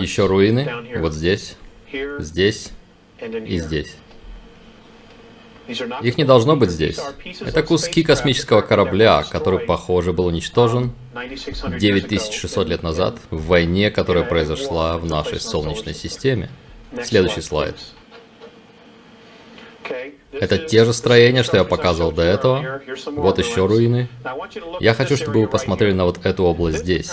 Еще руины, вот здесь, здесь и здесь. Их не должно быть здесь. Это куски космического корабля, который, похоже, был уничтожен 9600 лет назад в войне, которая произошла в нашей Солнечной системе. Следующий слайд. Это те же строения, что я показывал до этого. Вот еще руины. Я хочу, чтобы вы посмотрели на вот эту область здесь.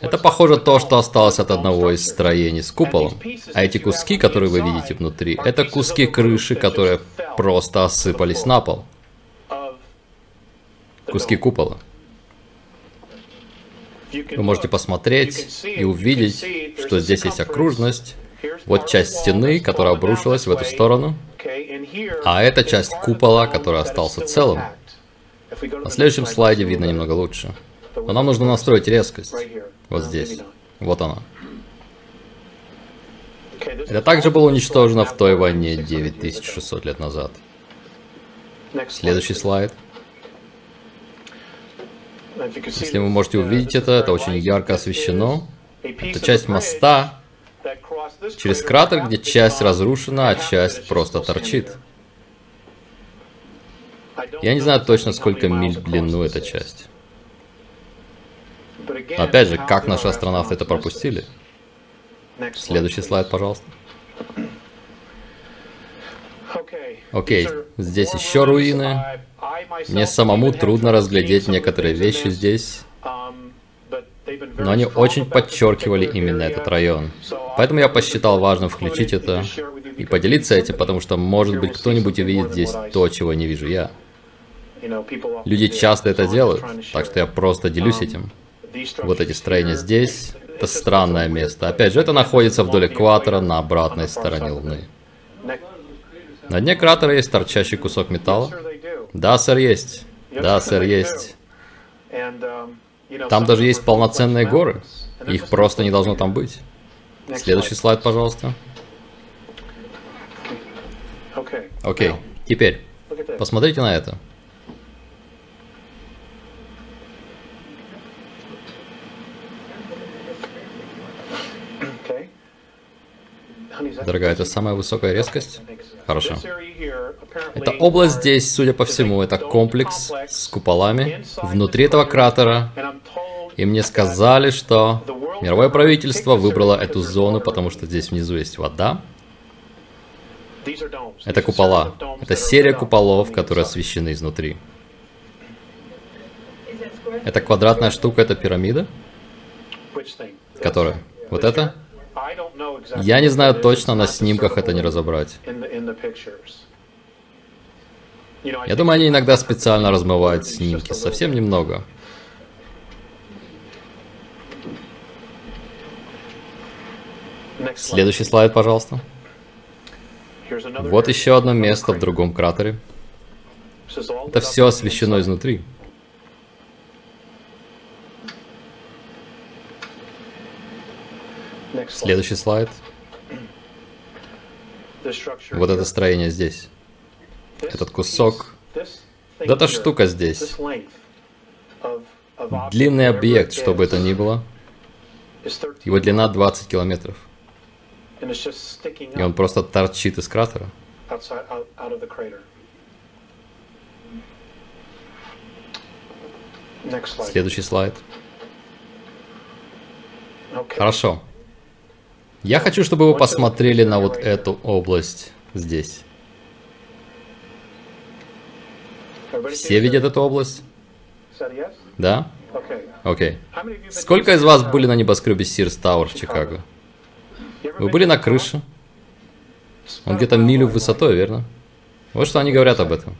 Это похоже то, что осталось от одного из строений с куполом. А эти куски, которые вы видите внутри, это куски крыши, которые просто осыпались на пол. Куски купола. Вы можете посмотреть и увидеть, что здесь есть окружность, вот часть стены, которая обрушилась в эту сторону. А это часть купола, который остался целым. На следующем слайде видно немного лучше. Но нам нужно настроить резкость. Вот здесь. Вот она. Это также было уничтожено в той войне 9600 лет назад. Следующий слайд. Если вы можете увидеть это, это очень ярко освещено. Это часть моста, через кратер, где часть разрушена, а часть просто торчит. Я не знаю точно, сколько миль в длину эта часть. Но опять же, как наши астронавты это пропустили? Следующий слайд, пожалуйста. Окей, здесь еще руины. Мне самому трудно разглядеть некоторые вещи здесь но они очень подчеркивали именно этот район. Поэтому я посчитал важным включить это и поделиться этим, потому что, может быть, кто-нибудь увидит здесь то, чего не вижу я. Люди часто это делают, так что я просто делюсь этим. Вот эти строения здесь, это странное место. Опять же, это находится вдоль экватора на обратной стороне Луны. На дне кратера есть торчащий кусок металла. Да, сэр, есть. Да, сэр, есть. Там даже есть полноценные горы. Их просто не должно там быть. Следующий слайд, пожалуйста. Окей, теперь посмотрите на это. Дорогая, это самая высокая резкость? Хорошо. Эта область здесь, судя по всему, это комплекс с куполами внутри этого кратера. И мне сказали, что мировое правительство выбрало эту зону, потому что здесь внизу есть вода. Это купола. Это серия куполов, которые освещены изнутри. Это квадратная штука, это пирамида? Которая? Вот это? Я не знаю точно, на снимках это не разобрать. Я думаю, они иногда специально размывают снимки, совсем немного. Следующий слайд, пожалуйста. Вот еще одно место в другом кратере. Это все освещено изнутри. Следующий слайд. Вот это строение здесь. Этот кусок. Да эта штука здесь. Длинный объект, что бы это ни было. Его длина 20 километров. И он просто торчит из кратера. Следующий слайд. Хорошо. Я хочу, чтобы вы посмотрели на вот эту область здесь. Все видят эту область? Да? Окей. Okay. Сколько из вас были на небоскребе Сирс Тауэр в Чикаго? Вы были на крыше? Он где-то милю в высоту, верно? Вот что они говорят об этом.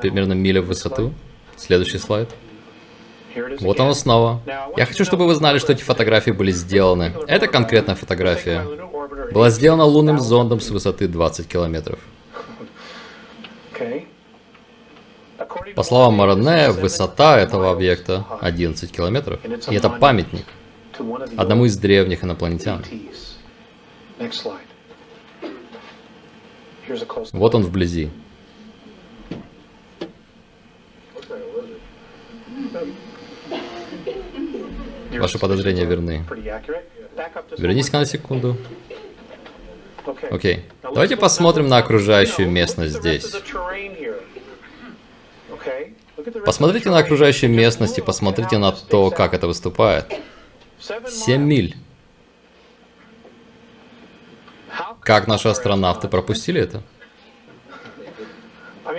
Примерно миля в высоту. Следующий слайд. Вот оно снова. Я хочу, чтобы вы знали, что эти фотографии были сделаны. Это конкретная фотография. Была сделана лунным зондом с высоты 20 километров. По словам Мароне, высота этого объекта 11 километров. И это памятник одному из древних инопланетян. Вот он вблизи. Ваши подозрения верны. Вернись-ка на секунду. Окей. Давайте посмотрим на окружающую местность здесь. Посмотрите на окружающую местность и посмотрите на то, как это выступает. 7 миль. Как наши астронавты пропустили это?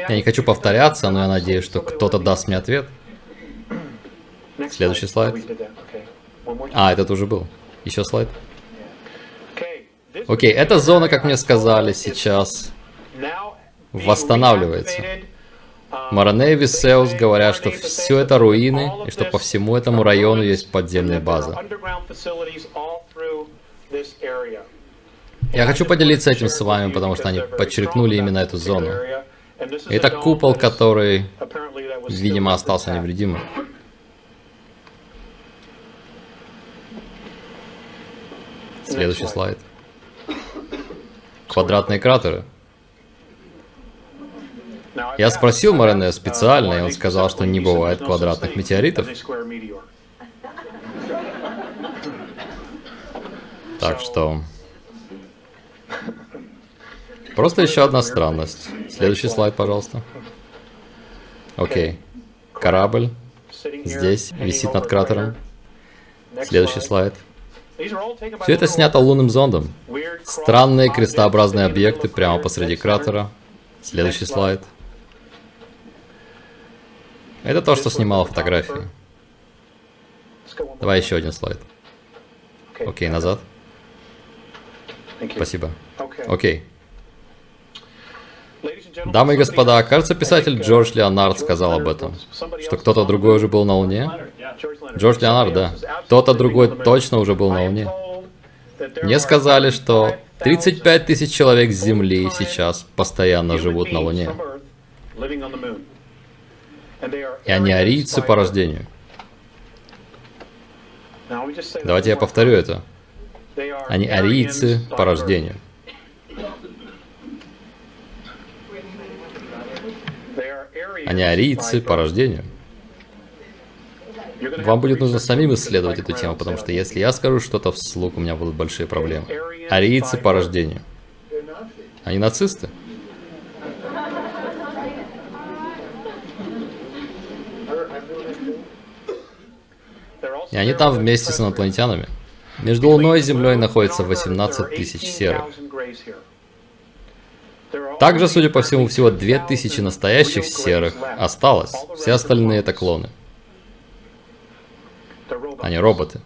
Я не хочу повторяться, но я надеюсь, что кто-то даст мне ответ. Следующий слайд. А, этот уже был. Еще слайд. Окей, эта зона, как мне сказали, сейчас восстанавливается. Мараней и Висеус говорят, что все это руины, и что по всему этому району есть подземная база. Я хочу поделиться этим с вами, потому что они подчеркнули именно эту зону. Это купол, который, видимо, остался невредимым. Следующий слайд. Квадратные кратеры. Я спросил Морене специально, и он сказал, что не бывает квадратных метеоритов. Так что... Просто еще одна странность. Следующий слайд, пожалуйста. Окей. Корабль здесь висит над кратером. Следующий слайд. Все это снято лунным зондом. Странные крестообразные объекты прямо посреди кратера. Следующий слайд. Это то, что снимало фотографии. Давай еще один слайд. Окей, назад. Спасибо. Окей. Дамы и господа, кажется, писатель Джордж Леонард сказал об этом, что кто-то другой уже был на Луне. Джордж Леонард, да. Кто-то другой точно уже был на Луне. Мне сказали, что 35 тысяч человек с Земли сейчас постоянно живут на Луне. И они арийцы по рождению. Давайте я повторю это. Они арийцы по рождению. Они арийцы по рождению. Вам будет нужно самим исследовать эту тему, потому что если я скажу что-то вслух, у меня будут большие проблемы. Арийцы по рождению. Они нацисты. И они там вместе с инопланетянами. Между Луной и Землей находится 18 тысяч серых. Также, судя по всему, всего 2000 настоящих серых осталось. Все остальные это клоны. Они роботы.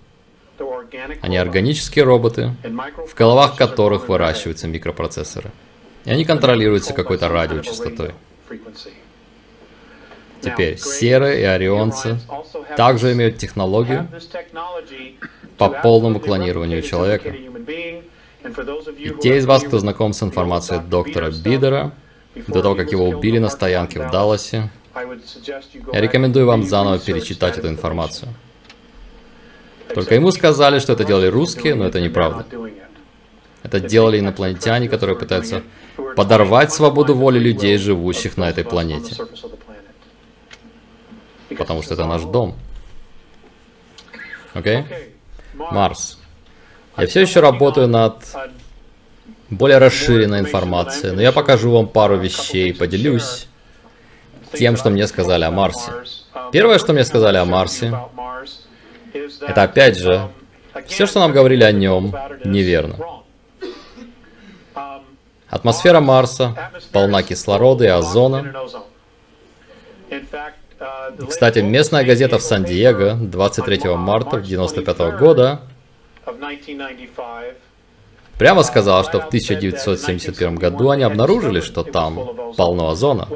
Они органические роботы, в головах которых выращиваются микропроцессоры. И они контролируются какой-то радиочастотой. Теперь серые и орионцы также имеют технологию по полному клонированию человека. И те из вас, кто знаком с информацией доктора Бидера, до того, как его убили на стоянке в Далласе, я рекомендую вам заново перечитать эту информацию. Только ему сказали, что это делали русские, но это неправда. Это делали инопланетяне, которые пытаются подорвать свободу воли людей, живущих на этой планете потому что это наш дом. Окей? Okay? Марс. Я все еще работаю над более расширенной информацией, но я покажу вам пару вещей, поделюсь тем, что мне сказали о Марсе. Первое, что мне сказали о Марсе, это опять же, все, что нам говорили о нем, неверно. Атмосфера Марса полна кислорода и озона. Кстати, местная газета в Сан-Диего 23 марта 1995 года прямо сказала, что в 1971 году они обнаружили, что там полно озона.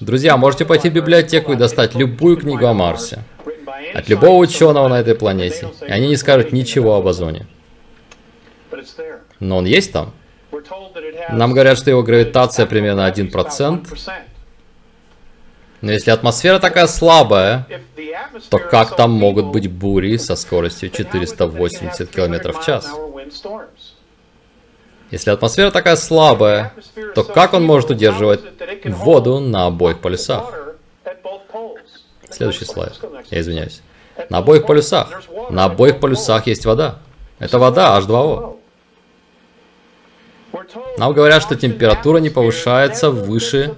Друзья, можете пойти в библиотеку и достать любую книгу о Марсе. От любого ученого на этой планете. И они не скажут ничего об озоне. Но он есть там. Нам говорят, что его гравитация примерно 1%, но если атмосфера такая слабая, то как там могут быть бури со скоростью 480 км в час? Если атмосфера такая слабая, то как он может удерживать воду на обоих полюсах? Следующий слайд. Я извиняюсь. На обоих полюсах. На обоих полюсах есть вода. Это вода H2O. Нам говорят, что температура не повышается выше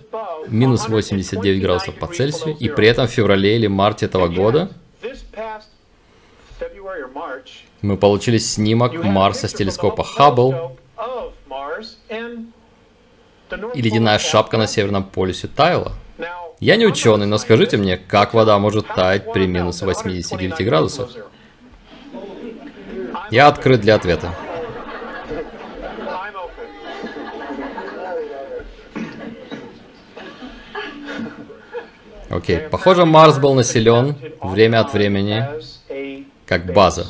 минус 89 градусов по Цельсию, и при этом в феврале или марте этого года мы получили снимок Марса с телескопа Хаббл, и ледяная шапка на Северном полюсе таяла. Я не ученый, но скажите мне, как вода может таять при минус 89 градусах? Я открыт для ответа. Окей, okay. похоже, Марс был населен время от времени как база,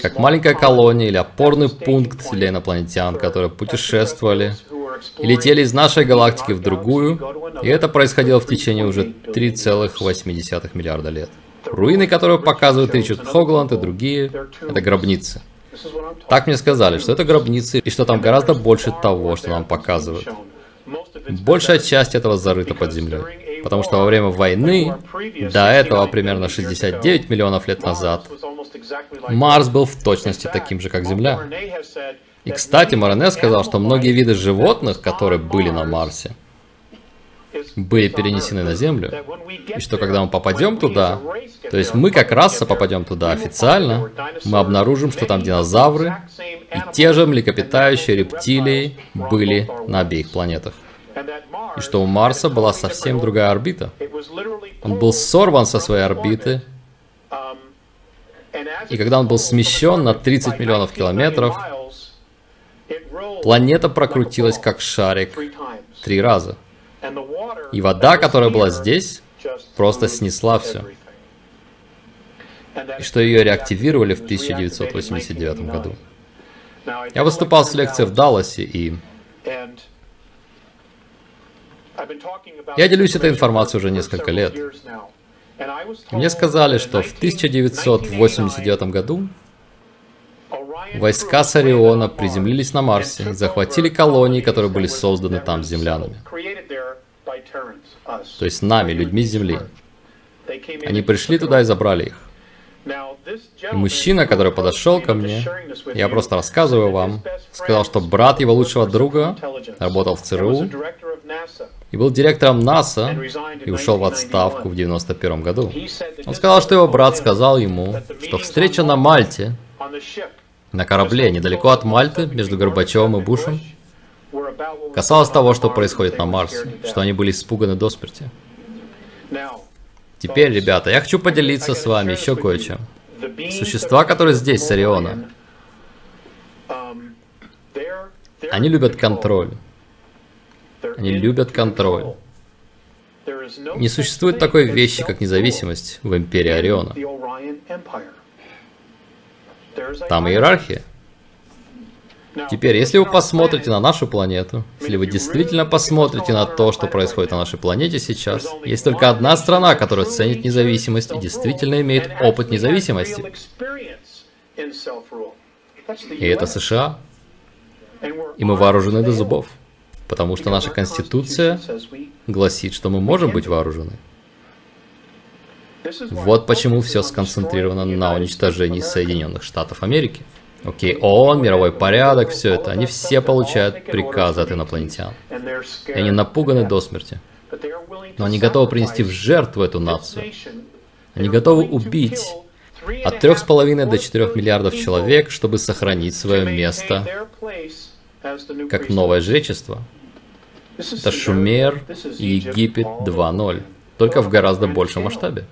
как маленькая колония или опорный пункт для инопланетян, которые путешествовали и летели из нашей галактики в другую, и это происходило в течение уже 3,8 миллиарда лет. Руины, которые показывают Ричард Хогланд и другие, это гробницы. Так мне сказали, что это гробницы, и что там гораздо больше того, что нам показывают. Большая часть этого зарыта под землей. Потому что во время войны, до этого примерно 69 миллионов лет назад, Марс был в точности таким же, как Земля. И, кстати, Морене сказал, что многие виды животных, которые были на Марсе, были перенесены на Землю, и что когда мы попадем туда, то есть мы как раса попадем туда официально, мы обнаружим, что там динозавры и те же млекопитающие рептилии были на обеих планетах. И что у Марса была совсем другая орбита. Он был сорван со своей орбиты, и когда он был смещен на 30 миллионов километров, Планета прокрутилась как шарик три раза. И вода, которая была здесь, просто снесла все. И что ее реактивировали в 1989 году. Я выступал с лекцией в Далласе, и я делюсь этой информацией уже несколько лет. Мне сказали, что в 1989 году Войска Сариона приземлились на Марсе и захватили колонии, которые были созданы там землянами. То есть нами, людьми Земли. Они пришли туда и забрали их. И мужчина, который подошел ко мне, я просто рассказываю вам, сказал, что брат его лучшего друга работал в ЦРУ и был директором НАСА и ушел в отставку в 91 году. Он сказал, что его брат сказал ему, что встреча на Мальте на корабле недалеко от Мальты, между Горбачевым и Бушем, касалось того, что происходит на Марсе, что они были испуганы до смерти. Теперь, ребята, я хочу поделиться с вами еще кое-чем. Существа, которые здесь, с Ориона, они любят контроль. Они любят контроль. Не существует такой вещи, как независимость в Империи Ориона. Там иерархия. Теперь, если вы посмотрите на нашу планету, если вы действительно посмотрите на то, что происходит на нашей планете сейчас, есть только одна страна, которая ценит независимость и действительно имеет опыт независимости. И это США. И мы вооружены до зубов, потому что наша Конституция гласит, что мы можем быть вооружены. Вот почему все сконцентрировано на уничтожении Соединенных Штатов Америки. Окей, ООН, мировой порядок, все это. Они все получают приказы от инопланетян. И они напуганы до смерти. Но они готовы принести в жертву эту нацию. Они готовы убить от 3,5 до 4 миллиардов человек, чтобы сохранить свое место как новое жречество. Это Шумер и Египет 2.0, только в гораздо большем масштабе.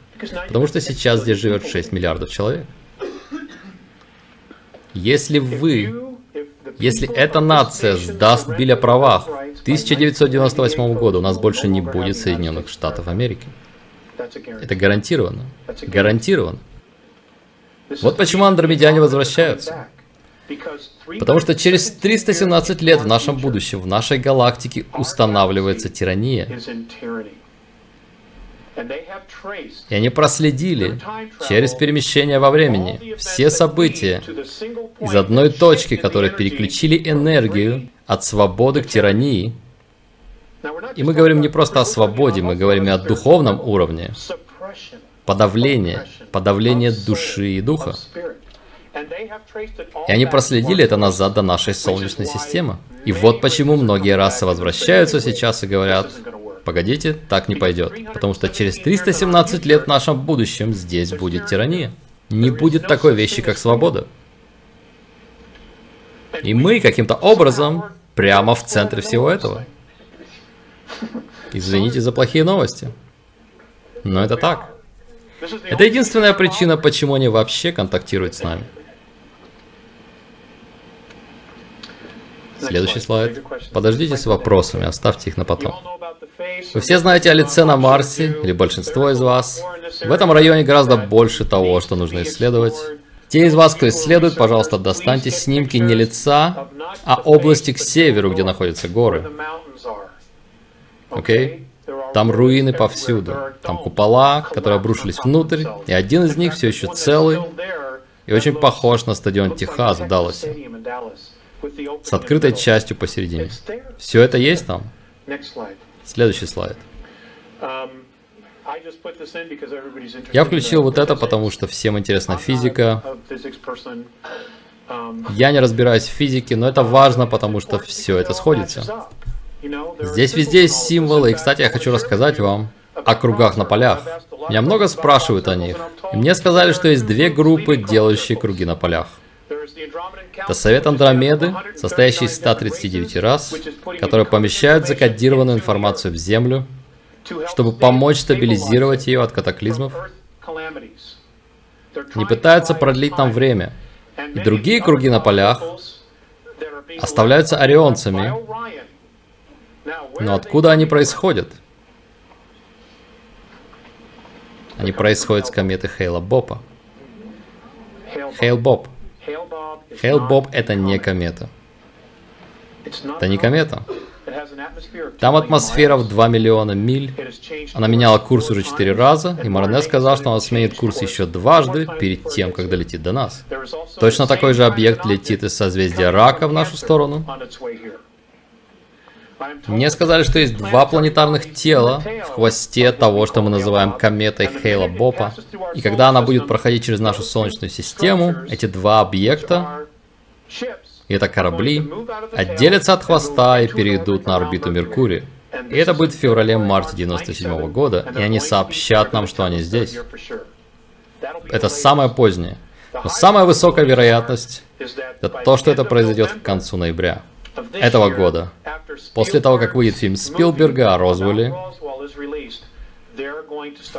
Потому что сейчас здесь живет 6 миллиардов человек. Если вы, если эта нация сдаст Биль о правах, в 1998 году у нас больше не будет Соединенных Штатов Америки. Это гарантированно. Гарантированно. Вот почему андромедяне возвращаются. Потому что через 317 лет в нашем будущем, в нашей галактике устанавливается тирания. И они проследили через перемещение во времени все события из одной точки, которые переключили энергию от свободы к тирании. И мы говорим не просто о свободе, мы говорим и о духовном уровне. подавление, подавление души и духа. И они проследили это назад до нашей Солнечной системы. И вот почему многие расы возвращаются сейчас и говорят, погодите, так не пойдет. Потому что через 317 лет в нашем будущем здесь будет тирания. Не будет такой вещи, как свобода. И мы каким-то образом прямо в центре всего этого. Извините за плохие новости. Но это так. Это единственная причина, почему они вообще контактируют с нами. Следующий слайд. Подождите с вопросами, оставьте их на потом. Вы все знаете о лице на Марсе, или большинство из вас. В этом районе гораздо больше того, что нужно исследовать. Те из вас, кто исследует, пожалуйста, достаньте снимки не лица, а области к северу, где находятся горы. Окей? Okay? Там руины повсюду. Там купола, которые обрушились внутрь, и один из них все еще целый и очень похож на стадион Техас в Далласе с открытой частью посередине. Все это есть там? Следующий слайд. Um, Я включил вот это, потому что всем интересна физика. Um, Я не разбираюсь в физике, но это важно, потому что все это сходится. Здесь везде есть символы, и, кстати, я хочу рассказать вам о кругах на полях. Меня много спрашивают о них, и мне сказали, что есть две группы, делающие круги на полях. Это совет Андромеды, состоящий из 139 рас, которые помещают закодированную информацию в Землю, чтобы помочь стабилизировать ее от катаклизмов. Не пытаются продлить нам время. И другие круги на полях оставляются орионцами. Но откуда они происходят? Они происходят с кометы Хейла Бопа. Хейл Боб. Хейл-Боб — это не комета. Это не комета. Там атмосфера в 2 миллиона миль. Она меняла курс уже 4 раза, и Марне сказал, что она сменит курс еще дважды перед тем, как долетит до нас. Точно такой же объект летит из созвездия Рака в нашу сторону. Мне сказали, что есть два планетарных тела в хвосте того, что мы называем кометой Хейла Бопа. И когда она будет проходить через нашу Солнечную систему, эти два объекта, и это корабли, отделятся от хвоста и перейдут на орбиту Меркурия. И это будет в феврале-марте 97 -го года, и они сообщат нам, что они здесь. Это самое позднее. Но самая высокая вероятность – это то, что это произойдет к концу ноября этого года. После того, как выйдет фильм Спилберга о Розвелле,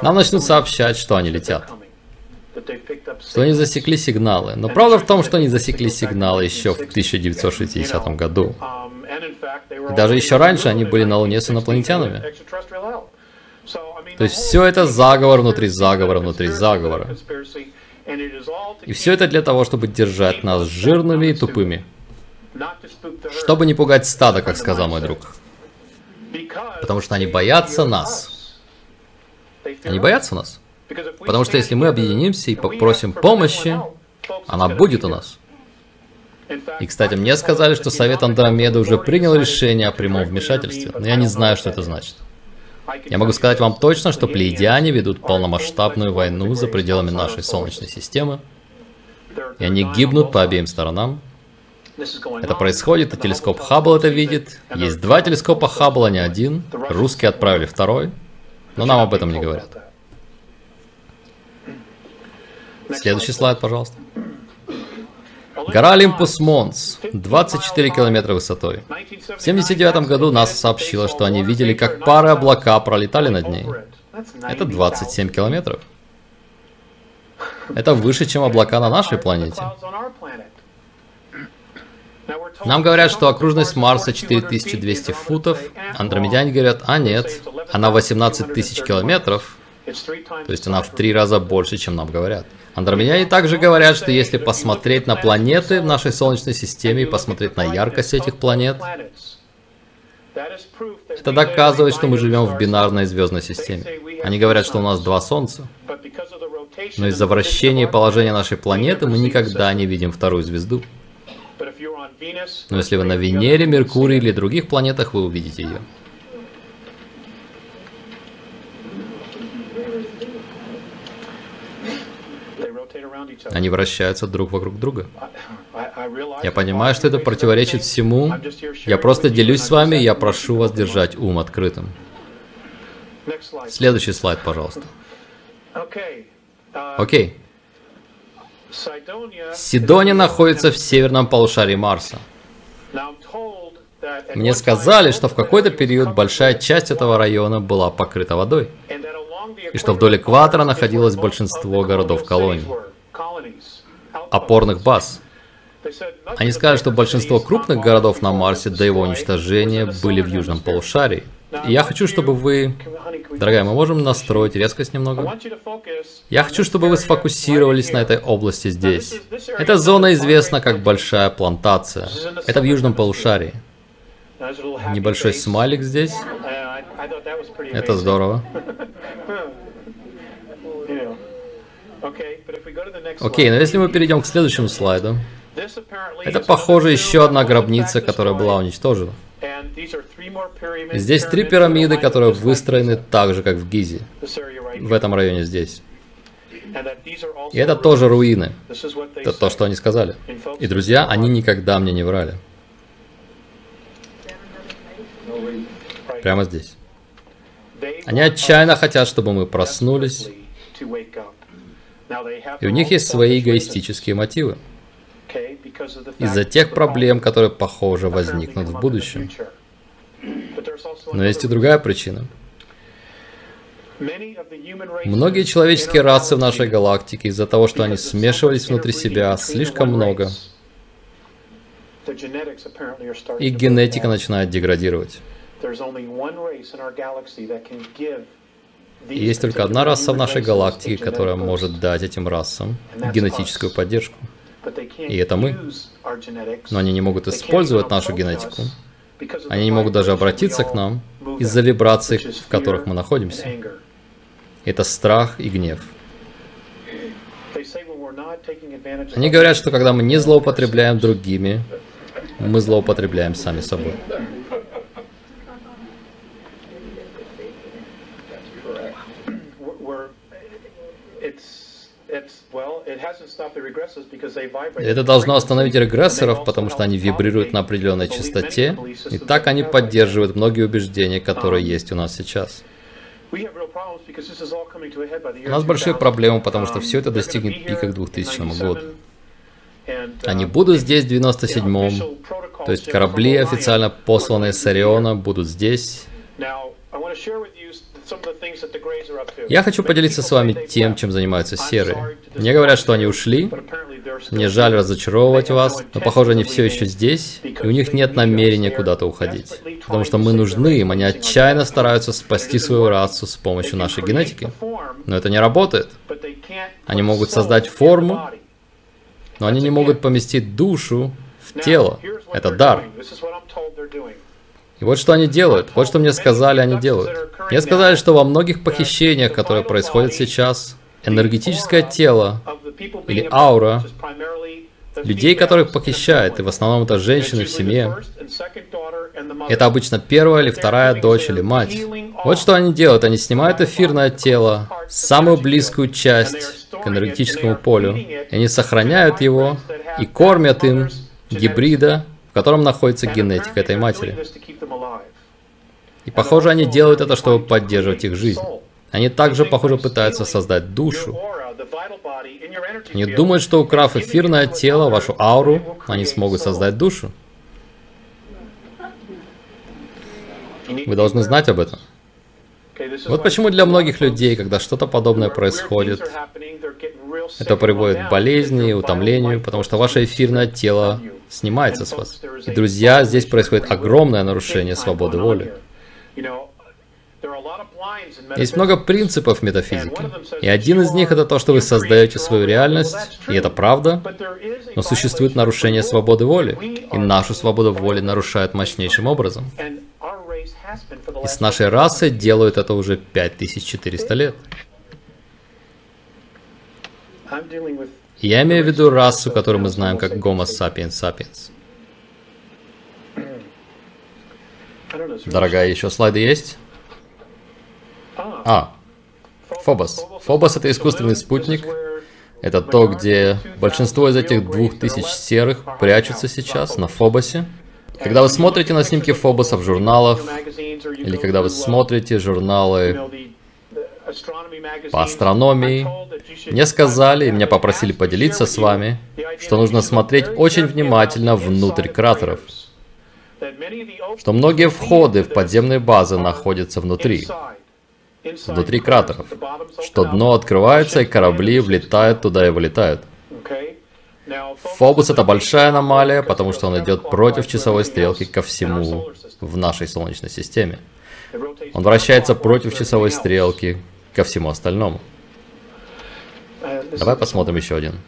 нам начнут сообщать, что они летят. Что они засекли сигналы. Но правда в том, что они засекли сигналы еще в 1960 году. И даже еще раньше они были на Луне с инопланетянами. То есть все это заговор внутри заговора внутри заговора. И все это для того, чтобы держать нас жирными и тупыми. Чтобы не пугать стадо, как сказал мой друг. Потому что они боятся нас. Они боятся нас. Потому что если мы объединимся и попросим помощи, она будет у нас. И, кстати, мне сказали, что Совет Андромеды уже принял решение о прямом вмешательстве, но я не знаю, что это значит. Я могу сказать вам точно, что плеядиане ведут полномасштабную войну за пределами нашей Солнечной системы, и они гибнут по обеим сторонам, это происходит, а телескоп Хаббл это видит. Есть два телескопа Хаббл, а не один. Русские отправили второй, но нам об этом не говорят. Следующий слайд, пожалуйста. Гора Олимпус Монс, 24 километра высотой. В 79 году НАСА сообщила, что они видели, как пары облака пролетали над ней. Это 27 километров. Это выше, чем облака на нашей планете. Нам говорят, что окружность Марса 4200 футов. Андромедяне говорят, а нет, она 18 тысяч километров. То есть она в три раза больше, чем нам говорят. Андромедяне также говорят, что если посмотреть на планеты в нашей Солнечной системе и посмотреть на яркость этих планет, это доказывает, что мы живем в бинарной звездной системе. Они говорят, что у нас два Солнца. Но из-за вращения положения нашей планеты мы никогда не видим вторую звезду. Но если вы на Венере, Меркурии или других планетах, вы увидите ее. Они вращаются друг вокруг друга. Я понимаю, что это противоречит всему. Я просто делюсь с вами, и я прошу вас держать ум открытым. Следующий слайд, пожалуйста. Окей. Сидония находится в северном полушарии Марса. Мне сказали, что в какой-то период большая часть этого района была покрыта водой, и что вдоль экватора находилось большинство городов-колоний, опорных баз. Они сказали, что большинство крупных городов на Марсе до его уничтожения были в южном полушарии. Я хочу, чтобы вы... Дорогая, мы можем настроить резкость немного? Я хочу, чтобы вы сфокусировались на этой области здесь. Эта зона известна как Большая Плантация. Это в южном полушарии. Небольшой смайлик здесь. Это здорово. Окей, но если мы перейдем к следующему слайду, это, похоже, еще одна гробница, которая была уничтожена. Здесь три пирамиды, которые выстроены так же, как в Гизе, в этом районе здесь. И это тоже руины. Это то, что они сказали. И, друзья, они никогда мне не врали. Прямо здесь. Они отчаянно хотят, чтобы мы проснулись. И у них есть свои эгоистические мотивы из-за тех проблем, которые, похоже, возникнут в будущем. Но есть и другая причина. Многие человеческие расы в нашей галактике из-за того, что они смешивались внутри себя слишком много, их генетика начинает деградировать. И есть только одна раса в нашей галактике, которая может дать этим расам генетическую поддержку. И это мы. Но они не могут использовать нашу генетику. Они не могут даже обратиться к нам из-за вибраций, в которых мы находимся. Это страх и гнев. Они говорят, что когда мы не злоупотребляем другими, мы злоупотребляем сами собой. Это должно остановить регрессоров, потому что они вибрируют на определенной частоте, и так они поддерживают многие убеждения, которые um, есть у нас сейчас. У нас большие проблемы, потому что все это достигнет пика к 2000 году. Они uh, будут здесь в 97-м, то есть корабли, официально посланные с Ориона, будут здесь. Я хочу поделиться с вами тем, чем занимаются серые. Мне говорят, что они ушли. Мне жаль разочаровывать вас, но похоже, они все еще здесь, и у них нет намерения куда-то уходить. Потому что мы нужны им, они отчаянно стараются спасти свою расу с помощью нашей генетики. Но это не работает. Они могут создать форму, но они не могут поместить душу в тело. Это дар. И вот что они делают, вот что мне сказали, они делают. Мне сказали, что во многих похищениях, которые происходят сейчас, энергетическое тело или аура людей, которых похищают, и в основном это женщины в семье, это обычно первая или вторая дочь или мать. Вот что они делают, они снимают эфирное тело, самую близкую часть к энергетическому полю, и они сохраняют его и кормят им гибрида, котором находится генетика этой матери. И похоже, они делают это, чтобы поддерживать их жизнь. Они также, похоже, пытаются создать душу. Они думают, что украв эфирное тело, вашу ауру, они смогут создать душу. Вы должны знать об этом. Вот почему для многих людей, когда что-то подобное происходит, это приводит к болезни, утомлению, потому что ваше эфирное тело снимается с вас. И, друзья, здесь происходит огромное нарушение свободы воли. Есть много принципов метафизики, и один из них это то, что вы создаете свою реальность, и это правда, но существует нарушение свободы воли, и нашу свободу воли нарушают мощнейшим образом. И с нашей расой делают это уже 5400 лет. Я имею в виду расу, которую мы знаем как Homo sapiens sapiens. Дорогая, еще слайды есть? А, Фобос. Фобос — это искусственный спутник. это то, где большинство из этих двух тысяч серых прячутся сейчас на Фобосе. Когда вы смотрите на снимки Фобоса в журналах, или когда вы смотрите журналы по астрономии, мне сказали и меня попросили поделиться с вами, что нужно смотреть очень внимательно внутрь кратеров, что многие входы в подземные базы находятся внутри, внутри кратеров, что дно открывается и корабли влетают туда и вылетают. Фобус это большая аномалия, потому что он идет против часовой стрелки ко всему в нашей Солнечной системе. Он вращается против часовой стрелки ко всему остальному. Давай посмотрим еще один.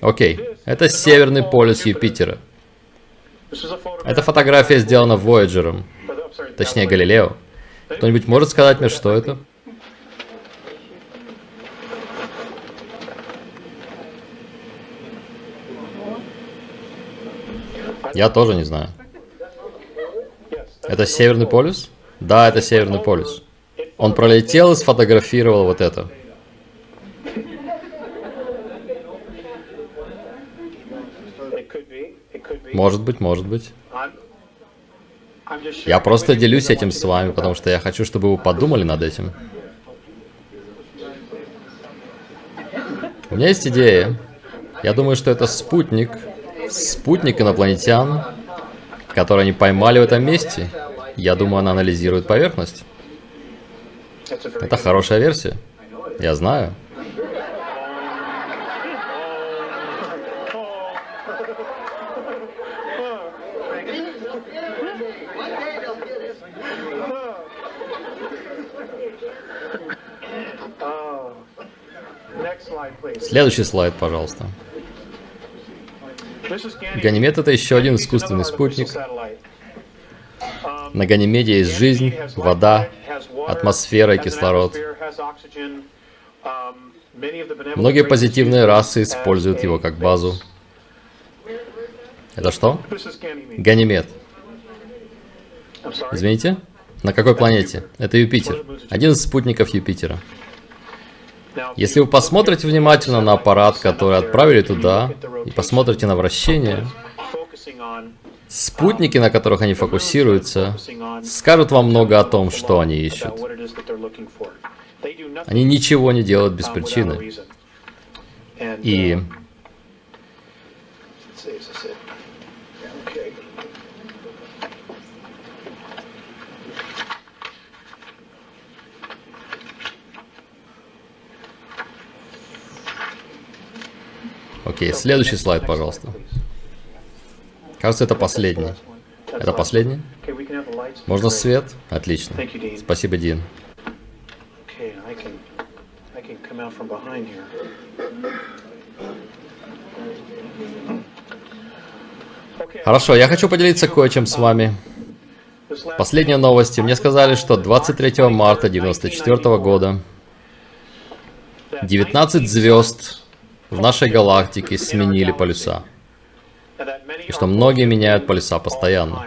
Окей, это северный полюс Юпитера. Эта фотография сделана Voyager, точнее Галилео. Кто-нибудь может сказать мне, что это? Я тоже не знаю. Это Северный полюс? Да, это Северный полюс. Он пролетел и сфотографировал вот это. Может быть, может быть. Я просто делюсь этим с вами, потому что я хочу, чтобы вы подумали над этим. У меня есть идея. Я думаю, что это спутник. Спутник инопланетян, который они поймали в этом месте. Я думаю, она анализирует поверхность. Это хорошая версия. Я знаю. Следующий слайд, пожалуйста. Ганимед — это еще один искусственный спутник. На Ганимеде есть жизнь, вода, атмосфера и кислород. Многие позитивные расы используют его как базу. Это что? Ганимед. Извините? На какой планете? Это Юпитер. Один из спутников Юпитера. Если вы посмотрите внимательно на аппарат, который отправили туда, и посмотрите на вращение, спутники, на которых они фокусируются, скажут вам много о том, что они ищут. Они ничего не делают без причины. И Окей, следующий слайд, пожалуйста. Кажется, это последний. Это последний? Можно свет? Отлично. Спасибо, Дин. Хорошо, я хочу поделиться кое-чем с вами. Последние новости. Мне сказали, что 23 марта 1994 года 19 звезд в нашей галактике сменили полюса. И что многие меняют полюса постоянно.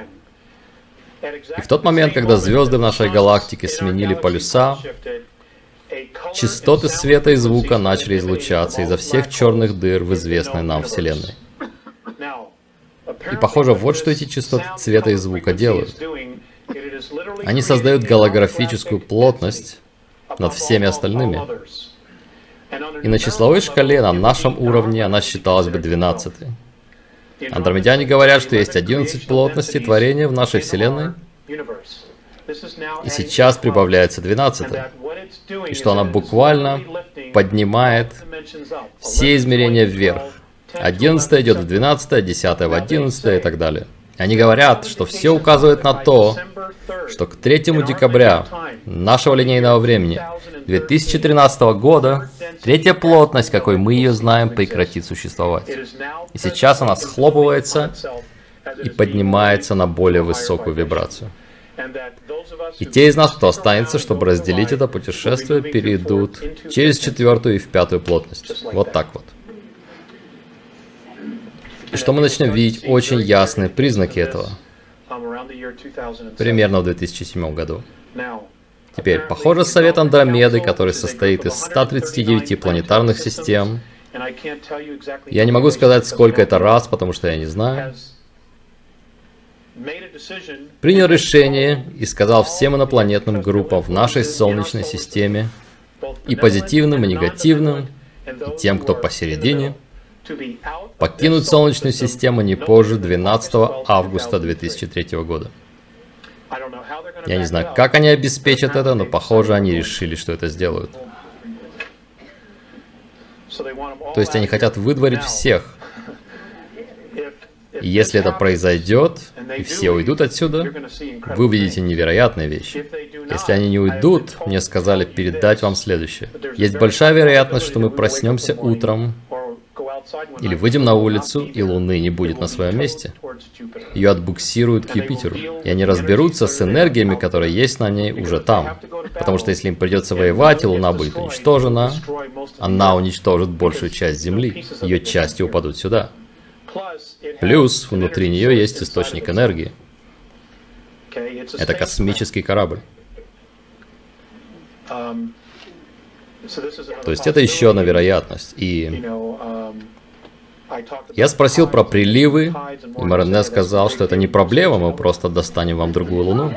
И в тот момент, когда звезды в нашей галактике сменили полюса, частоты света и звука начали излучаться изо всех черных дыр в известной нам Вселенной. И похоже, вот что эти частоты цвета и звука делают. Они создают голографическую плотность над всеми остальными. И на числовой шкале на нашем уровне она считалась бы 12. Андромедяне говорят, что есть 11 плотностей творения в нашей Вселенной, и сейчас прибавляется 12. И что она буквально поднимает все измерения вверх. 11 идет в 12, 10 в 11 и так далее. Они говорят, что все указывает на то, что к 3 декабря нашего линейного времени 2013 года третья плотность, какой мы ее знаем, прекратит существовать. И сейчас она схлопывается и поднимается на более высокую вибрацию. И те из нас, кто останется, чтобы разделить это путешествие, перейдут через четвертую и в пятую плотность. Вот так вот. И что мы начнем видеть очень ясные признаки этого. Примерно в 2007 году. Теперь, похоже, Совет Андромеды, который состоит из 139 планетарных систем, я не могу сказать, сколько это раз, потому что я не знаю, принял решение и сказал всем инопланетным группам в нашей Солнечной системе, и позитивным, и негативным, и тем, кто посередине, покинуть Солнечную систему не позже 12 августа 2003 года. Я не знаю, как они обеспечат это, но похоже, они решили, что это сделают. То есть они хотят выдворить всех. И если это произойдет, и все уйдут отсюда, вы увидите невероятные вещи. Если они не уйдут, мне сказали передать вам следующее. Есть большая вероятность, что мы проснемся утром, или выйдем на улицу, и Луны не будет на своем месте. Ее отбуксируют к Юпитеру, и они разберутся с энергиями, которые есть на ней уже там. Потому что если им придется воевать, и Луна будет уничтожена, она уничтожит большую часть Земли. Ее части упадут сюда. Плюс внутри нее есть источник энергии. Это космический корабль. То есть это еще одна вероятность. И я спросил про приливы, и Марене сказал, что это не проблема, мы просто достанем вам другую Луну.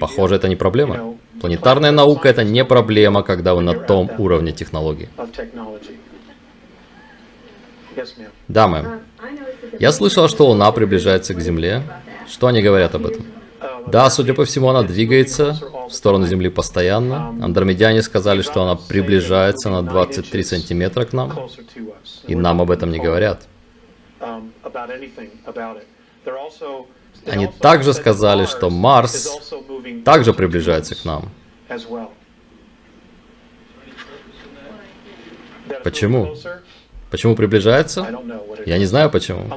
Похоже, это не проблема. Планетарная наука это не проблема, когда вы на том уровне технологий. Да, мэм. Я слышал, что Луна приближается к Земле. Что они говорят об этом? Да, судя по всему, она двигается в сторону Земли постоянно. Андромедяне сказали, что она приближается на 23 сантиметра к нам, и нам об этом не говорят. Они также сказали, что Марс также приближается к нам. Почему? Почему приближается? Я не знаю почему.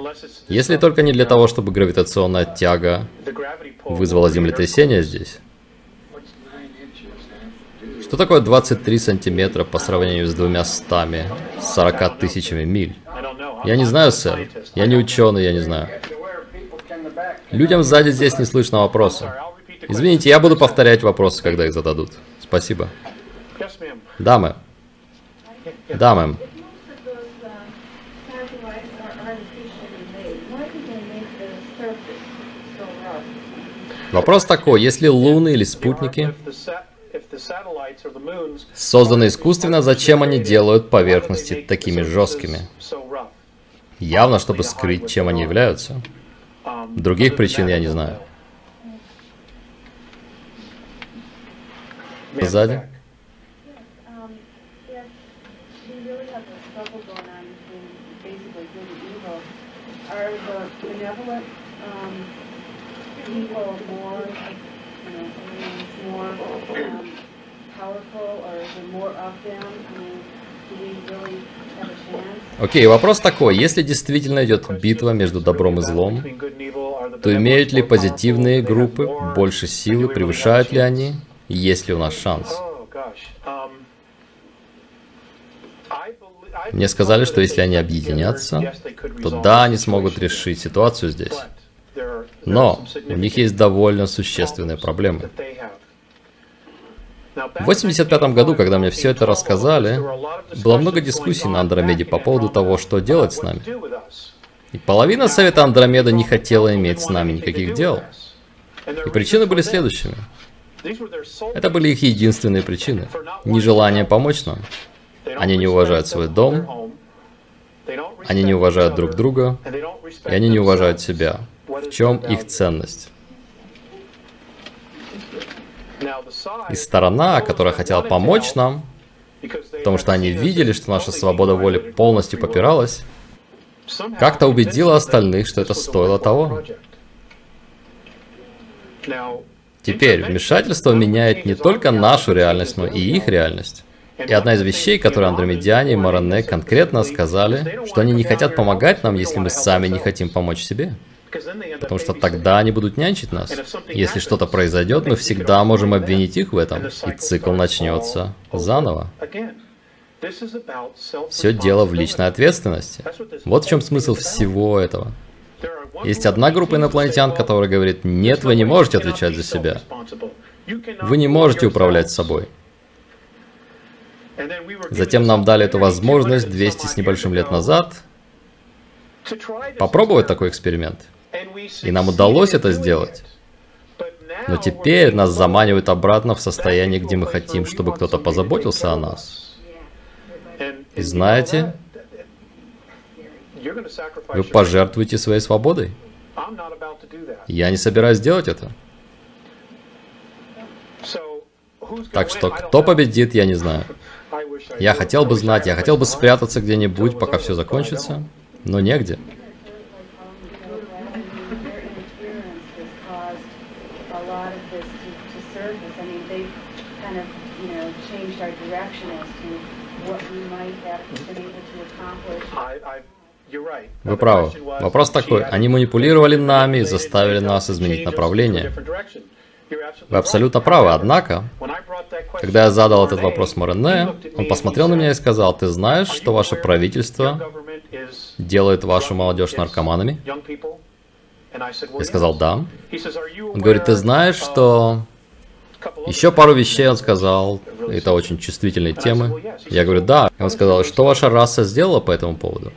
Если только не для того, чтобы гравитационная тяга вызвала землетрясение здесь. Что такое 23 сантиметра по сравнению с двумя стами, 40 тысячами миль? Я не знаю, сэр. Я не ученый, я не знаю. Людям сзади здесь не слышно вопроса. Извините, я буду повторять вопросы, когда их зададут. Спасибо. Да, мэм. Да, мэм. Вопрос такой, если луны или спутники созданы искусственно, зачем они делают поверхности такими жесткими? Явно, чтобы скрыть, чем они являются. Других причин я не знаю. Сзади? People more, you know, more um, powerful, or there more of them? I mean? Окей, okay, вопрос такой. Если действительно идет битва между добром и злом, то имеют ли позитивные группы больше силы, превышают ли они? Есть ли у нас шанс? Мне сказали, что если они объединятся, то да, они смогут решить ситуацию здесь. Но у них есть довольно существенные проблемы. В 85 году, когда мне все это рассказали, было много дискуссий на Андромеде по поводу того, что делать с нами. И половина Совета Андромеда не хотела иметь с нами никаких дел. И причины были следующими. Это были их единственные причины. Нежелание помочь нам. Они не уважают свой дом, они не уважают друг друга, и они не уважают себя. Чем их ценность? И сторона, которая хотела помочь нам, потому что они видели, что наша свобода воли полностью попиралась, как-то убедила остальных, что это стоило того. Теперь вмешательство меняет не только нашу реальность, но и их реальность. И одна из вещей, которые андромедиане и Маране конкретно сказали, что они не хотят помогать нам, если мы сами не хотим помочь себе. Потому что тогда они будут нянчить нас. Если что-то произойдет, мы всегда можем обвинить их в этом, и цикл начнется заново. Все дело в личной ответственности. Вот в чем смысл всего этого. Есть одна группа инопланетян, которая говорит, нет, вы не можете отвечать за себя. Вы не можете управлять собой. Затем нам дали эту возможность 200 с небольшим лет назад попробовать такой эксперимент. И нам удалось это сделать. Но теперь нас заманивают обратно в состояние, где мы хотим, чтобы кто-то позаботился о нас. И знаете, вы пожертвуете своей свободой. Я не собираюсь делать это. Так что кто победит, я не знаю. Я хотел бы знать, я хотел бы спрятаться где-нибудь, пока все закончится, но негде. Вы правы. Вопрос такой. Они манипулировали нами и заставили нас изменить направление. Вы абсолютно правы, однако, когда я задал этот вопрос Морене, он посмотрел на меня и сказал, ты знаешь, что ваше правительство делает вашу молодежь наркоманами? Я сказал, да. Он говорит, ты знаешь, что... Еще пару вещей он сказал, это очень чувствительные темы. Я говорю, да. Он сказал, что ваша раса сделала по этому поводу?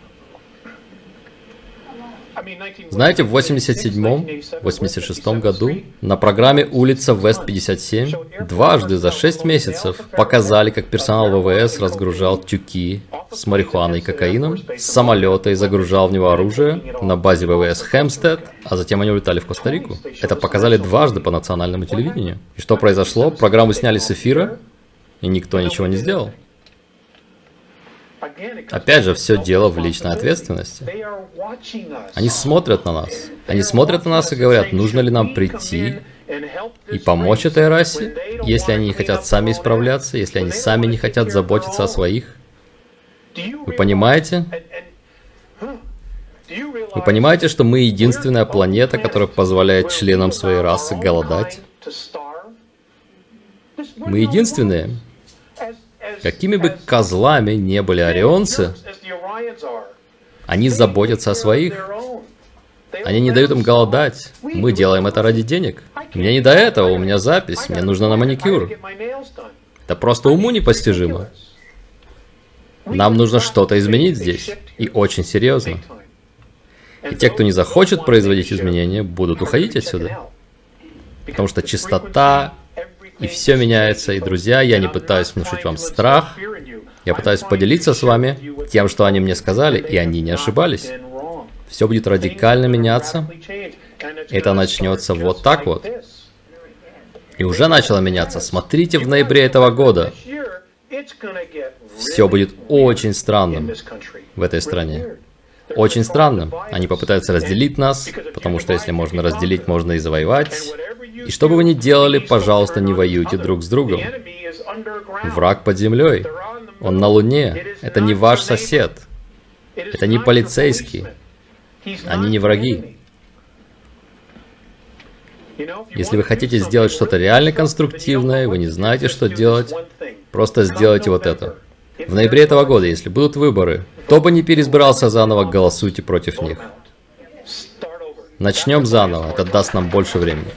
Знаете, в 87-86 году на программе «Улица Вест-57» дважды за 6 месяцев показали, как персонал ВВС разгружал тюки с марихуаной и кокаином с самолета и загружал в него оружие на базе ВВС Хэмстед, а затем они улетали в Коста-Рику. Это показали дважды по национальному телевидению. И что произошло? Программу сняли с эфира, и никто ничего не сделал. Опять же, все дело в личной ответственности. Они смотрят на нас. Они смотрят на нас и говорят, нужно ли нам прийти и помочь этой расе, если они не хотят сами исправляться, если они сами не хотят заботиться о своих. Вы понимаете? Вы понимаете, что мы единственная планета, которая позволяет членам своей расы голодать? Мы единственные. Какими бы козлами не были орионцы, они заботятся о своих. Они не дают им голодать. Мы делаем это ради денег. Мне не до этого, у меня запись, мне нужно на маникюр. Это просто уму непостижимо. Нам нужно что-то изменить здесь. И очень серьезно. И те, кто не захочет производить изменения, будут уходить отсюда. Потому что чистота и все меняется. И, друзья, я не пытаюсь внушить вам страх, я пытаюсь поделиться с вами тем, что они мне сказали, и они не ошибались. Все будет радикально меняться. Это начнется вот так вот. И уже начало меняться. Смотрите в ноябре этого года. Все будет очень странным в этой стране. Очень странным. Они попытаются разделить нас, потому что если можно разделить, можно и завоевать. И что бы вы ни делали, пожалуйста, не воюйте друг с другом. Враг под землей. Он на Луне. Это не ваш сосед. Это не полицейский. Они не враги. Если вы хотите сделать что-то реально конструктивное, вы не знаете, что делать, просто сделайте вот это. В ноябре этого года, если будут выборы, кто бы не переизбирался заново, голосуйте против них. Начнем заново, это даст нам больше времени.